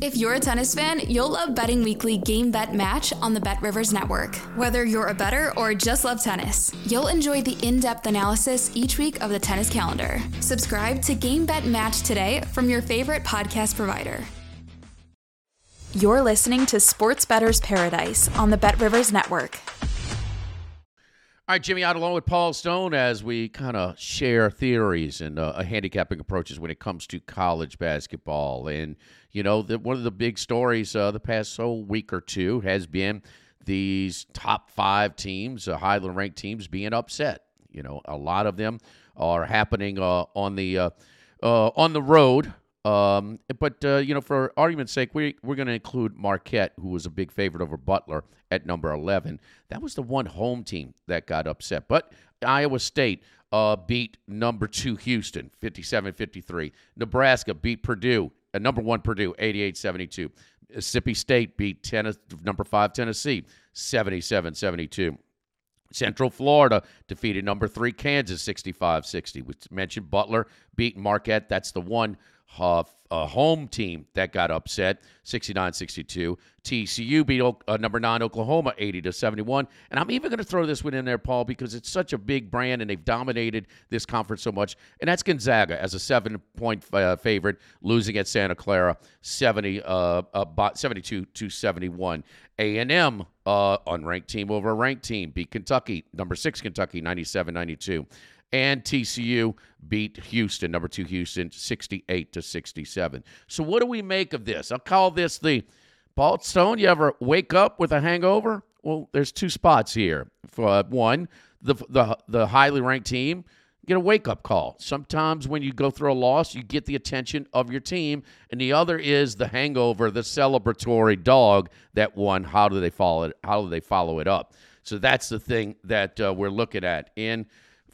If you're a tennis fan, you'll love Betting Weekly Game Bet Match on the Bet Rivers Network. Whether you're a bettor or just love tennis, you'll enjoy the in depth analysis each week of the tennis calendar. Subscribe to Game Bet Match today from your favorite podcast provider. You're listening to Sports Bettor's Paradise on the Bet Rivers Network. All right, Jimmy, Ott along with Paul Stone as we kind of share theories and uh, handicapping approaches when it comes to college basketball. And, you know, the, one of the big stories uh, the past so week or two has been these top five teams, uh, highly ranked teams, being upset. You know, a lot of them are happening uh, on the uh, uh, on the road um, but uh, you know, for argument's sake, we we're going to include Marquette, who was a big favorite over Butler at number eleven. That was the one home team that got upset. But Iowa State uh, beat number two Houston, 57-53. Nebraska beat Purdue, uh, number one Purdue, 88-72. Mississippi State beat tennis, number five Tennessee, 77-72. Central Florida defeated number three Kansas 65 60. We mentioned Butler beating Marquette. That's the one uh, a home team that got upset. 69-62 tcu beat uh, number nine oklahoma 80 to 71 and i'm even going to throw this one in there paul because it's such a big brand and they've dominated this conference so much. And that's gonzaga as a seven point uh, favorite losing at santa clara 70 uh, 72 to 71 a&m uh, unranked team over a ranked team beat kentucky number six kentucky 97 92 and TCU beat Houston, number two Houston, 68 to 67. So what do we make of this? I'll call this the Paul Stone. You ever wake up with a hangover? Well, there's two spots here. For uh, one, the the the highly ranked team get a wake up call. Sometimes when you go through a loss, you get the attention of your team, and the other is the hangover, the celebratory dog that won. How do they follow it? How do they follow it up? So that's the thing that uh, we're looking at. And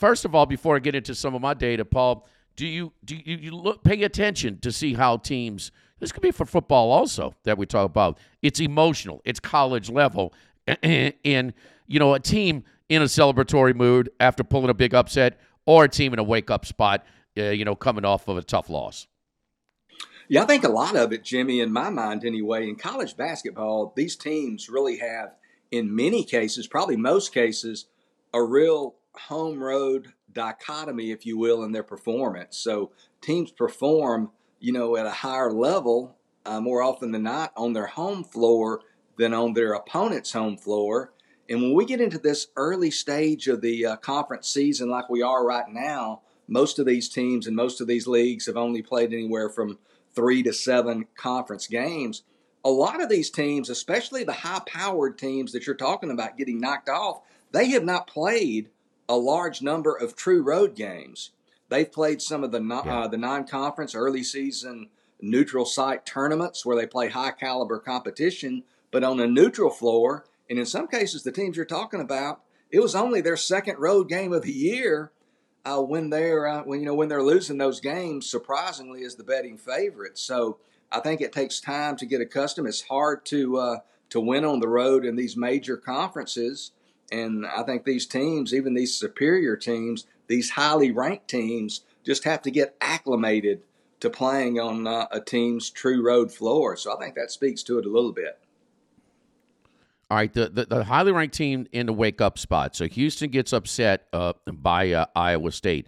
First of all, before I get into some of my data, Paul, do you do you, you look pay attention to see how teams this could be for football also that we talk about. It's emotional. It's college level. And you know, a team in a celebratory mood after pulling a big upset or a team in a wake up spot, uh, you know, coming off of a tough loss. Yeah, I think a lot of it, Jimmy, in my mind anyway, in college basketball, these teams really have, in many cases, probably most cases, a real home road dichotomy, if you will, in their performance. So teams perform, you know, at a higher level uh, more often than not on their home floor than on their opponent's home floor. And when we get into this early stage of the uh, conference season, like we are right now, most of these teams and most of these leagues have only played anywhere from three to seven conference games. A lot of these teams, especially the high powered teams that you're talking about getting knocked off, they have not played a large number of true road games. They've played some of the yeah. uh, the non-conference early season neutral site tournaments where they play high caliber competition, but on a neutral floor. And in some cases, the teams you're talking about, it was only their second road game of the year uh, when they're uh, when you know when they're losing those games. Surprisingly, is the betting favorite. So I think it takes time to get accustomed. It's hard to uh, to win on the road in these major conferences. And I think these teams, even these superior teams, these highly ranked teams, just have to get acclimated to playing on uh, a team's true road floor. So I think that speaks to it a little bit. All right, the, the, the highly ranked team in the wake up spot. So Houston gets upset uh, by uh, Iowa State.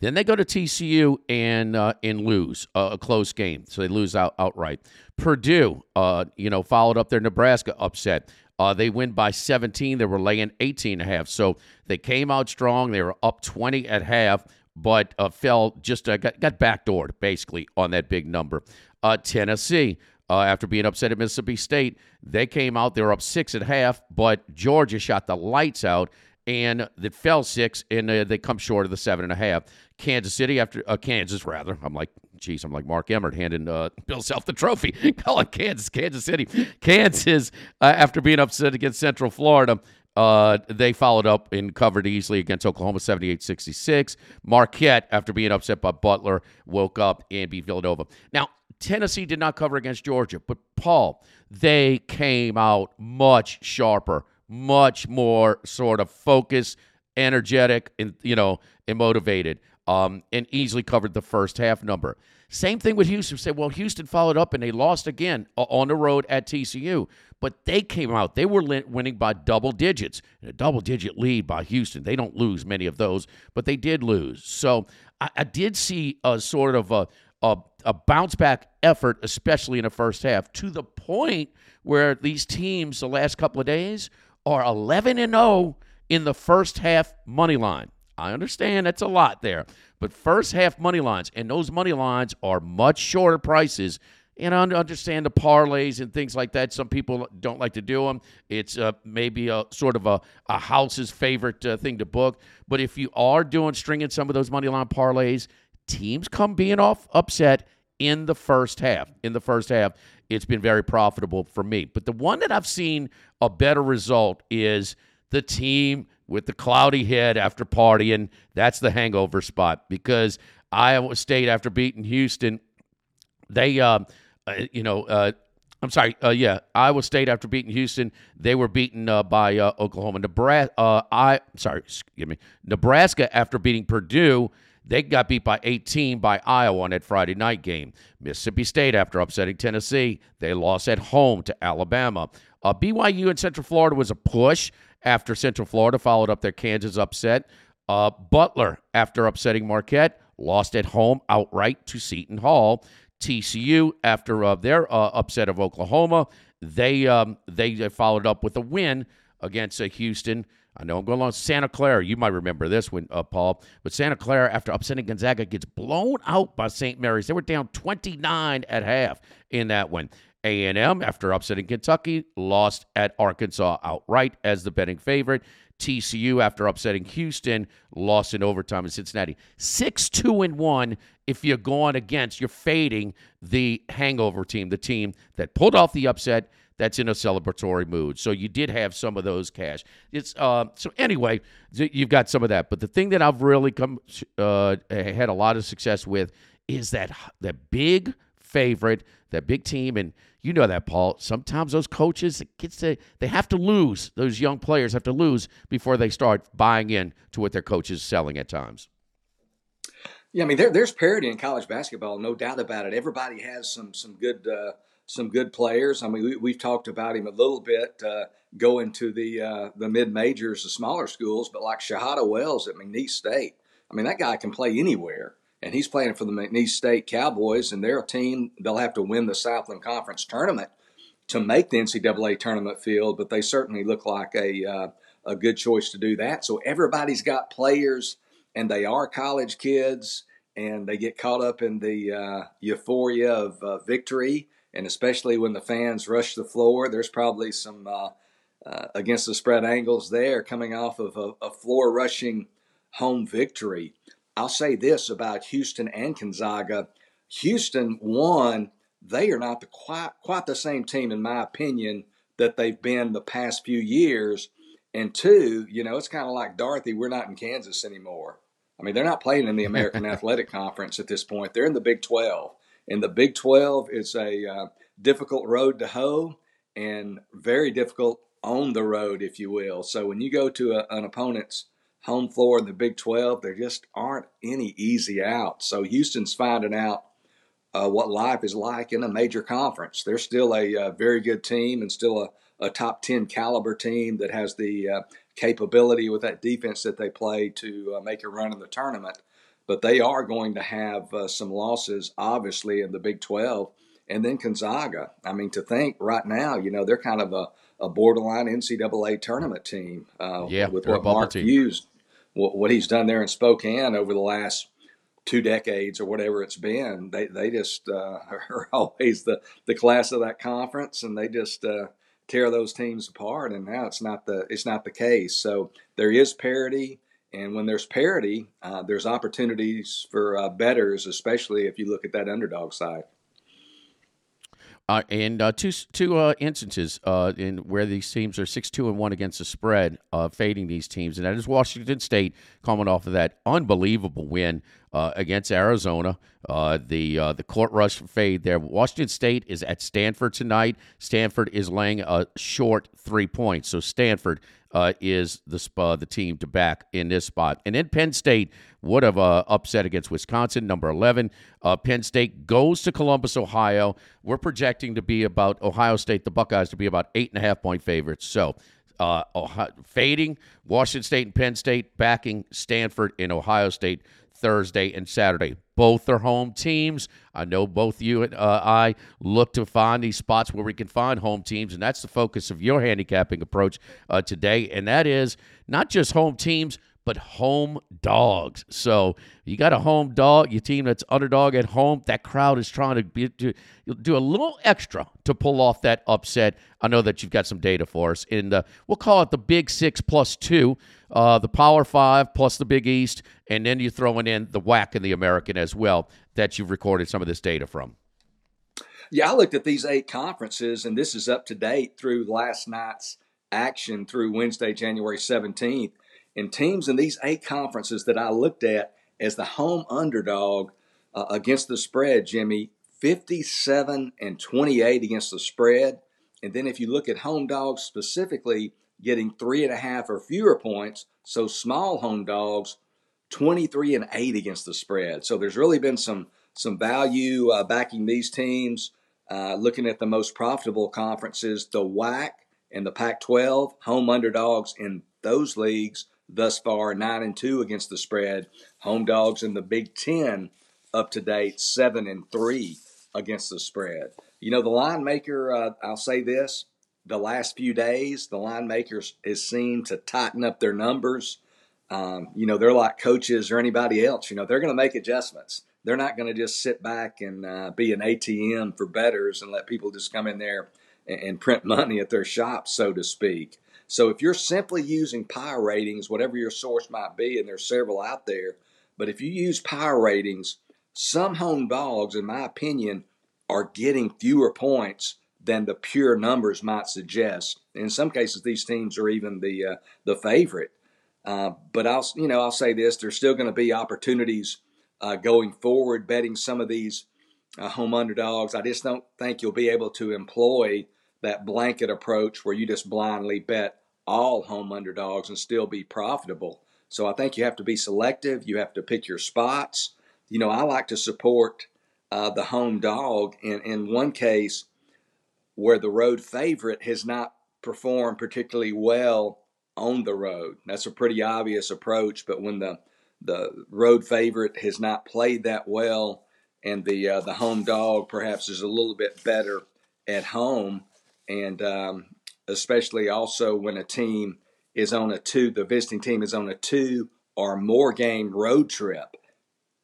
Then they go to TCU and uh, and lose uh, a close game, so they lose out outright. Purdue, uh, you know, followed up their Nebraska upset. Uh, they win by 17. They were laying 18 and a half. So they came out strong. They were up 20 at half, but uh, fell just uh, got, got backdoored basically on that big number. Uh, Tennessee, uh, after being upset at Mississippi State, they came out. They were up six at half, but Georgia shot the lights out and they fell six, and uh, they come short of the seven and a half. Kansas City after uh, Kansas rather. I'm like, geez, I'm like Mark Emmert handing uh, Bill Self the trophy, calling Kansas, Kansas City, Kansas uh, after being upset against Central Florida. Uh, they followed up and covered easily against Oklahoma 78 66. Marquette, after being upset by Butler, woke up and beat Villanova. Now, Tennessee did not cover against Georgia, but Paul, they came out much sharper, much more sort of focused, energetic, and you know, and motivated. Um, and easily covered the first half number. Same thing with Houston. Said, well, Houston followed up and they lost again on the road at TCU, but they came out. They were winning by double digits. a double digit lead by Houston. They don't lose many of those, but they did lose. So I, I did see a sort of a, a, a bounce back effort, especially in the first half, to the point where these teams the last couple of days are 11 and 0 in the first half money line. I understand that's a lot there, but first half money lines, and those money lines are much shorter prices. And I understand the parlays and things like that. Some people don't like to do them. It's uh, maybe a sort of a, a house's favorite uh, thing to book. But if you are doing stringing some of those money line parlays, teams come being off upset in the first half. In the first half, it's been very profitable for me. But the one that I've seen a better result is the team with the cloudy head after partying. That's the hangover spot because Iowa State, after beating Houston, they, uh, uh, you know, uh, I'm sorry, uh, yeah, Iowa State after beating Houston, they were beaten uh, by uh, Oklahoma. Nebraska, I, sorry, excuse me, Nebraska after beating Purdue they got beat by 18 by Iowa on that Friday night game. Mississippi State, after upsetting Tennessee, they lost at home to Alabama. Uh, BYU and Central Florida was a push after Central Florida followed up their Kansas upset. Uh, Butler, after upsetting Marquette, lost at home outright to Seton Hall. TCU, after uh, their uh, upset of Oklahoma, they um, they followed up with a win against uh, Houston. I know I'm going along. Santa Clara, you might remember this one, uh, Paul. But Santa Clara, after upsetting Gonzaga, gets blown out by St. Mary's. They were down 29 at half in that one. A&M, after upsetting Kentucky, lost at Arkansas outright as the betting favorite. TCU, after upsetting Houston, lost in overtime in Cincinnati. Six, two, and one. If you're going against, you're fading the hangover team, the team that pulled off the upset that's in a celebratory mood. So you did have some of those cash. It's uh, so anyway, you've got some of that. But the thing that I've really come uh, had a lot of success with is that that big favorite, that big team, and you know that Paul. Sometimes those coaches gets to they have to lose. Those young players have to lose before they start buying in to what their coach is selling at times. Yeah, I mean there, there's parity in college basketball, no doubt about it. Everybody has some some good. Uh, some good players. I mean, we, have talked about him a little bit uh, going to the uh, the mid majors, the smaller schools, but like Shahada Wells at McNeese State. I mean, that guy can play anywhere, and he's playing for the McNeese State Cowboys, and they're a team they'll have to win the Southland Conference tournament to make the NCAA tournament field, but they certainly look like a uh, a good choice to do that. So everybody's got players, and they are college kids, and they get caught up in the uh, euphoria of uh, victory and especially when the fans rush the floor, there's probably some uh, uh, against the spread angles there coming off of a, a, floor rushing home victory. I'll say this about Houston and Gonzaga: Houston won. They are not the quite quite the same team, in my opinion, that they've been the past few years. And two, you know, it's kind of like Dorothy. We're not in Kansas anymore. I mean, they're not playing in the American Athletic Conference at this point. They're in the Big 12. And the Big 12, is a uh, difficult road to hoe and very difficult on the road, if you will. So when you go to a, an opponent's home floor in the Big 12, there just aren't any easy outs. So Houston's finding out uh, what life is like in a major conference. They're still a, a uh, very good team and still a, a, top 10 caliber team that has the uh, capability with that defense that they play to uh, make a run in the tournament but they are going to have uh, some losses, obviously, in the Big 12. And then Gonzaga. I mean, to think right now, you know, they're kind of a, a borderline NCAA tournament team. Uh, yeah, with what Mark team. Few's, what, he's done there in Spokane over the last two decades or whatever it's been. They they just uh, are always the the class of that conference, and they just uh, tear those teams apart. And now it's not the it's not the case. So there is parity. And when there's parity, uh, there's opportunities for uh, bettors, especially if you look at that underdog side. Uh, uh, two two uh, instances uh, in where these teams are six two and one against the spread, uh, fading these teams, and that is Washington State coming off of that unbelievable win uh, against Arizona. the the court rush fade there. Washington State is at Stanford tonight. Stanford is laying a short three points, so Stanford uh, is the uh, the team to back in this spot. And then Penn State would have uh, upset against Wisconsin, number 11. Uh, Penn State goes to Columbus, Ohio. We're projecting to be about Ohio State, the Buckeyes, to be about eight and a half point favorites. So uh, fading Washington State and Penn State, backing Stanford and Ohio State Thursday and Saturday. Both are home teams. I know both you and uh, I look to find these spots where we can find home teams, and that's the focus of your handicapping approach uh, today. And that is not just home teams, but home dogs. So you got a home dog, your team that's underdog at home. That crowd is trying to, be, to do a little extra to pull off that upset. I know that you've got some data for us, and uh, we'll call it the Big Six plus two, uh, the Power Five plus the Big East, and then you're throwing in the WAC and the American as well that you've recorded some of this data from. Yeah, I looked at these eight conferences, and this is up to date through last night's action through Wednesday, January 17th. And teams in these eight conferences that I looked at as the home underdog uh, against the spread, Jimmy, 57 and 28 against the spread. And then if you look at home dogs specifically, getting three and a half or fewer points, so small home dogs, 23 and 8 against the spread. So there's really been some some value uh, backing these teams. Uh, looking at the most profitable conferences, the WAC and the Pac-12, home underdogs in those leagues thus far, nine and two against the spread. Home dogs in the Big Ten up to date, seven and three against the spread. You know, the line maker, uh, I'll say this the last few days, the line makers has seemed to tighten up their numbers. Um, you know, they're like coaches or anybody else. You know, they're going to make adjustments. They're not going to just sit back and uh, be an ATM for bettors and let people just come in there and, and print money at their shop, so to speak. So if you're simply using power ratings, whatever your source might be, and there's several out there, but if you use power ratings, some home dogs, in my opinion, are getting fewer points than the pure numbers might suggest. In some cases, these teams are even the uh, the favorite. Uh, but I'll you know I'll say this: there's still going to be opportunities uh, going forward betting some of these uh, home underdogs. I just don't think you'll be able to employ that blanket approach where you just blindly bet all home underdogs and still be profitable. So I think you have to be selective. You have to pick your spots. You know, I like to support uh, the home dog. In in one case, where the road favorite has not performed particularly well on the road. That's a pretty obvious approach. But when the the road favorite has not played that well, and the uh, the home dog perhaps is a little bit better at home, and um, especially also when a team is on a two, the visiting team is on a two or more game road trip.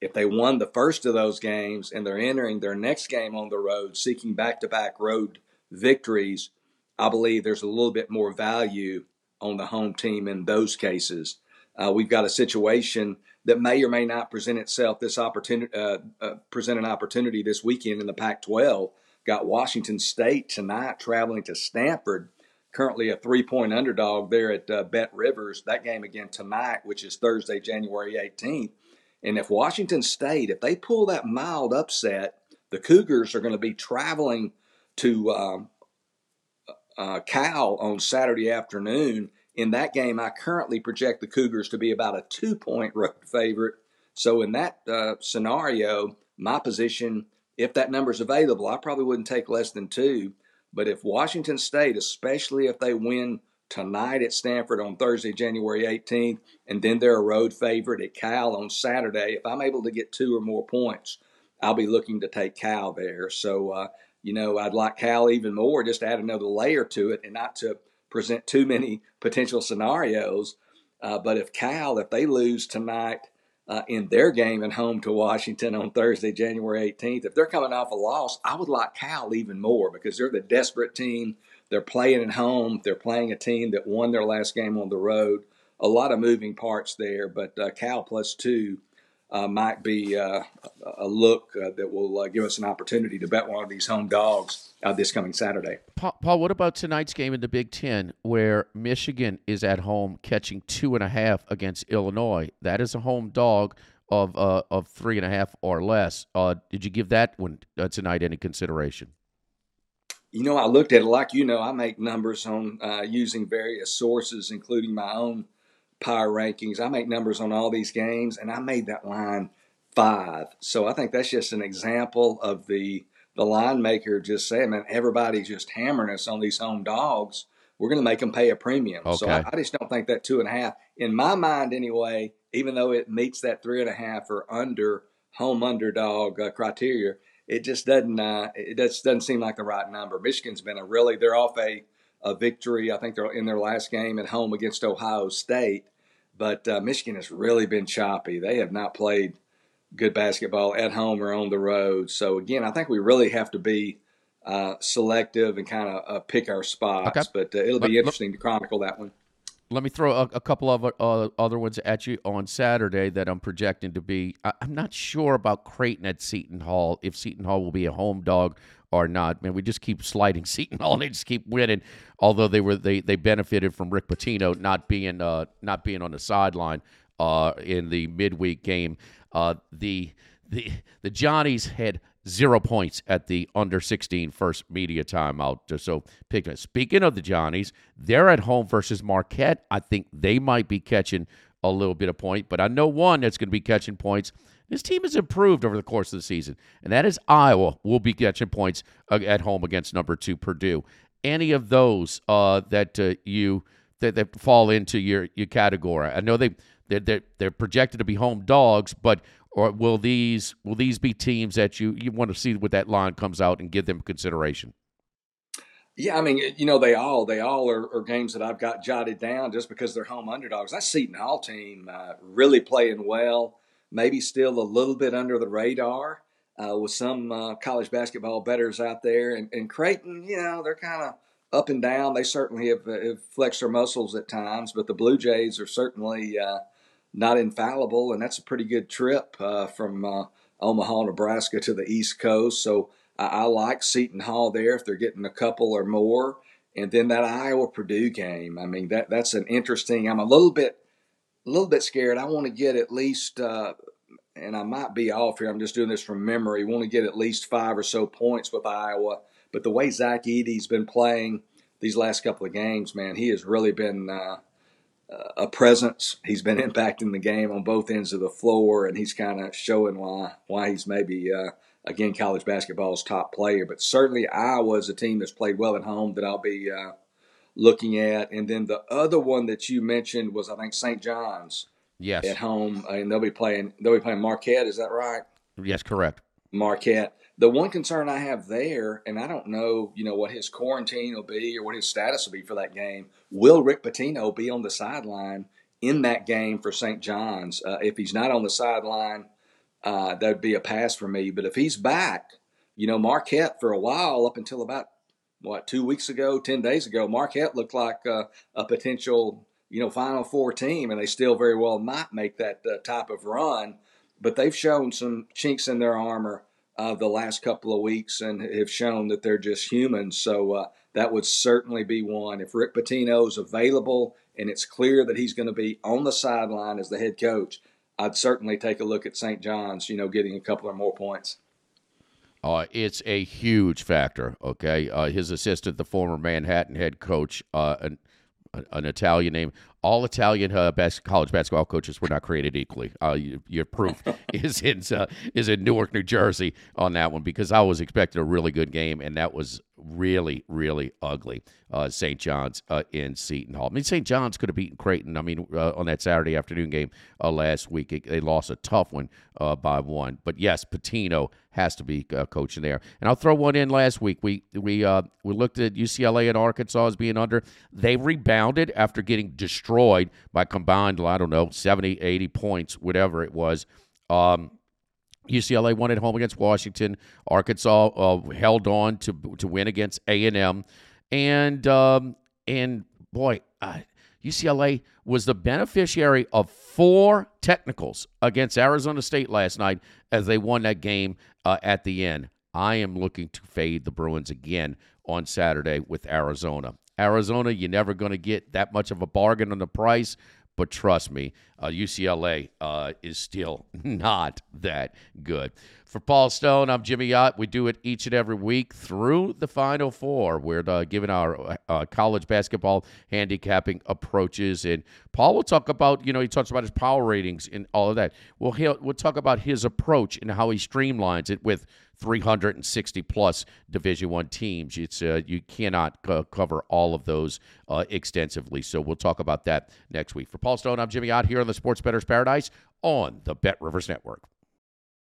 If they won the first of those games and they're entering their next game on the road, seeking back to back road victories, I believe there's a little bit more value on the home team in those cases. Uh, we've got a situation that may or may not present itself this opportunity uh, uh, present an opportunity this weekend in the Pac-12. Got Washington State tonight traveling to Stanford currently a three point underdog there at uh, Bet Rivers. That game again tonight, which is Thursday, January 18th. And if Washington State, if they pull that mild upset, the Cougars are going to be traveling to um, uh, Cal on Saturday afternoon. In that game, I currently project the Cougars to be about a two point road favorite. So, in that uh, scenario, my position, if that number is available, I probably wouldn't take less than two. But if Washington State, especially if they win tonight at Stanford on Thursday, January 18th, and then they're a road favorite at Cal on Saturday, if I'm able to get two or more points, I'll be looking to take Cal there. So, uh, you know, I'd like Cal even more, just to add another layer to it and not to present too many potential scenarios. Uh, but if Cal, if they lose tonight, uh, in their game at home to Washington on Thursday, January 18th. If they're coming off a loss, I would like Cal even more because they're the desperate team. They're playing at home. They're playing a team that won their last game on the road. A lot of moving parts there, but uh, Cal plus two uh, might be uh, a look uh, that will uh, give us an opportunity to bet one of these home dogs uh, this coming Saturday. Paul, Paul, what about tonight's game in the Big Ten, where Michigan is at home catching two and a half against Illinois? That is a home dog of uh, of three and a half or less. did you give that one tonight any consideration? You know, I looked at it like you know. I make numbers on using various sources, including my own power rankings. I make numbers on all these games, and I made that line five. So I think that's just an example of the the line maker just saying, man, everybody's just hammering us on these home dogs. We're going to make them pay a premium. Okay. So I, I, just don't think that two and a half, in my mind anyway, even though it meets that three and a half or under home underdog uh, criteria, it just doesn't uh, it just doesn't seem like the right number. Michigan's been a really they're off a a victory. I think they're in their last game at home against Ohio State. But uh, Michigan has really been choppy. They have not played good basketball at home or on the road. So again, I think we really have to be uh, selective and kind of uh, pick our spots. Okay. But uh, it'll be interesting to chronicle that one. Let me throw a, a couple of uh, other ones at you on Saturday that I'm projecting to be. I, I'm not sure about Creighton at Seton Hall. If Seton Hall will be a home dog or not. Man, we just keep sliding Seton Hall and they just keep winning. Although they were they they benefited from Rick Pitino not being uh not being on the sideline uh in the midweek game. Uh the the the Johnnies had zero points at the under 16 first media timeout. So pick it. Speaking of the Johnnies, they're at home versus Marquette. I think they might be catching a little bit of point, but I know one that's going to be catching points this team has improved over the course of the season, and that is Iowa will be catching points uh, at home against number two Purdue. Any of those uh, that uh, you that, that fall into your your category? I know they they're, they're, they're projected to be home dogs, but or will these will these be teams that you you want to see what that line comes out and give them consideration? Yeah, I mean, you know, they all they all are, are, games that I've got jotted down just because they're home underdogs. That Seton Hall team uh, really playing well maybe still a little bit under the radar uh, with some uh, college basketball bettors out there. And, and Creighton, you know, they're kind of up and down. They certainly have, have, flexed their muscles at times, but the Blue Jays are certainly uh, not infallible, and that's a pretty good trip uh, from uh, Omaha, Nebraska to the East Coast. So I, I like Seton Hall there if they're getting a couple or more. And then that Iowa Purdue game. I mean, that that's an interesting. I'm a little bit a little bit scared. I want to get at least, uh, and I might be off here. I'm just doing this from memory. Want to get at least five or so points with Iowa. But the way Zach Edey's been playing these last couple of games, man, he has really been uh, a presence. He's been impacting the game on both ends of the floor, and he's kind of showing why why he's maybe uh, again college basketball's top player. But certainly Iowa is a team that's played well at home that I'll be uh, looking at. And then the other one that you mentioned was I think St. John's. Yes. At home, and they'll be playing. They'll be playing Marquette. Is that right? Yes, correct. Marquette. The one concern I have there, and I don't know, you know, what his quarantine will be or what his status will be for that game. Will Rick Pitino be on the sideline in that game for St. John's? Uh, if he's not on the sideline, uh, that would be a pass for me. But if he's back, you know, Marquette for a while, up until about what two weeks ago, ten days ago, Marquette looked like uh, a potential you know Final Four team, and they still very well might make that uh, type of run. But they've shown some chinks in their armor uh, the last couple of weeks, and have shown that they're just humans. So uh, that would certainly be one. If Rick Pitino is available and it's clear that he's going to be on the sideline as the head coach, I'd certainly take a look at St. John's. You know, getting a couple or more points. Uh, it's a huge factor. Okay, uh, his assistant, the former Manhattan head coach, uh, an, an Italian name. All Italian uh, bas- college basketball coaches were not created equally. Uh, you, your proof is in uh, is in Newark, New Jersey, on that one because I was expecting a really good game, and that was really, really ugly. Uh, St. John's uh, in Seton Hall. I mean, St. John's could have beaten Creighton. I mean, uh, on that Saturday afternoon game uh, last week, it, they lost a tough one uh, by one. But yes, Pitino has to be uh, coaching there. And I'll throw one in. Last week, we we we looked at UCLA and Arkansas as being under. They rebounded after getting destroyed by combined, I don't know, 70, 80 points, whatever it was. Um, UCLA won at home against Washington. Arkansas uh, held on to to win against A and M, and um, and boy, I, UCLA was the beneficiary of four technicals against Arizona State last night as they won that game uh, at the end. I am looking to fade the Bruins again on Saturday with Arizona. Arizona, you're never going to get that much of a bargain on the price, but trust me, uh, UCLA uh, is still not that good. For Paul Stone, I'm Jimmy Ott. We do it each and every week through the Final Four. We're uh, giving our uh, college basketball handicapping approaches, and Paul will talk about you know he talks about his power ratings and all of that. Well, he'll we'll talk about his approach and how he streamlines it with 360 plus Division One teams. It's uh, you cannot cover all of those uh, extensively. So we'll talk about that next week. For Paul Stone, I'm Jimmy Ott here on the Sports Bettor's Paradise on the Bet Rivers Network.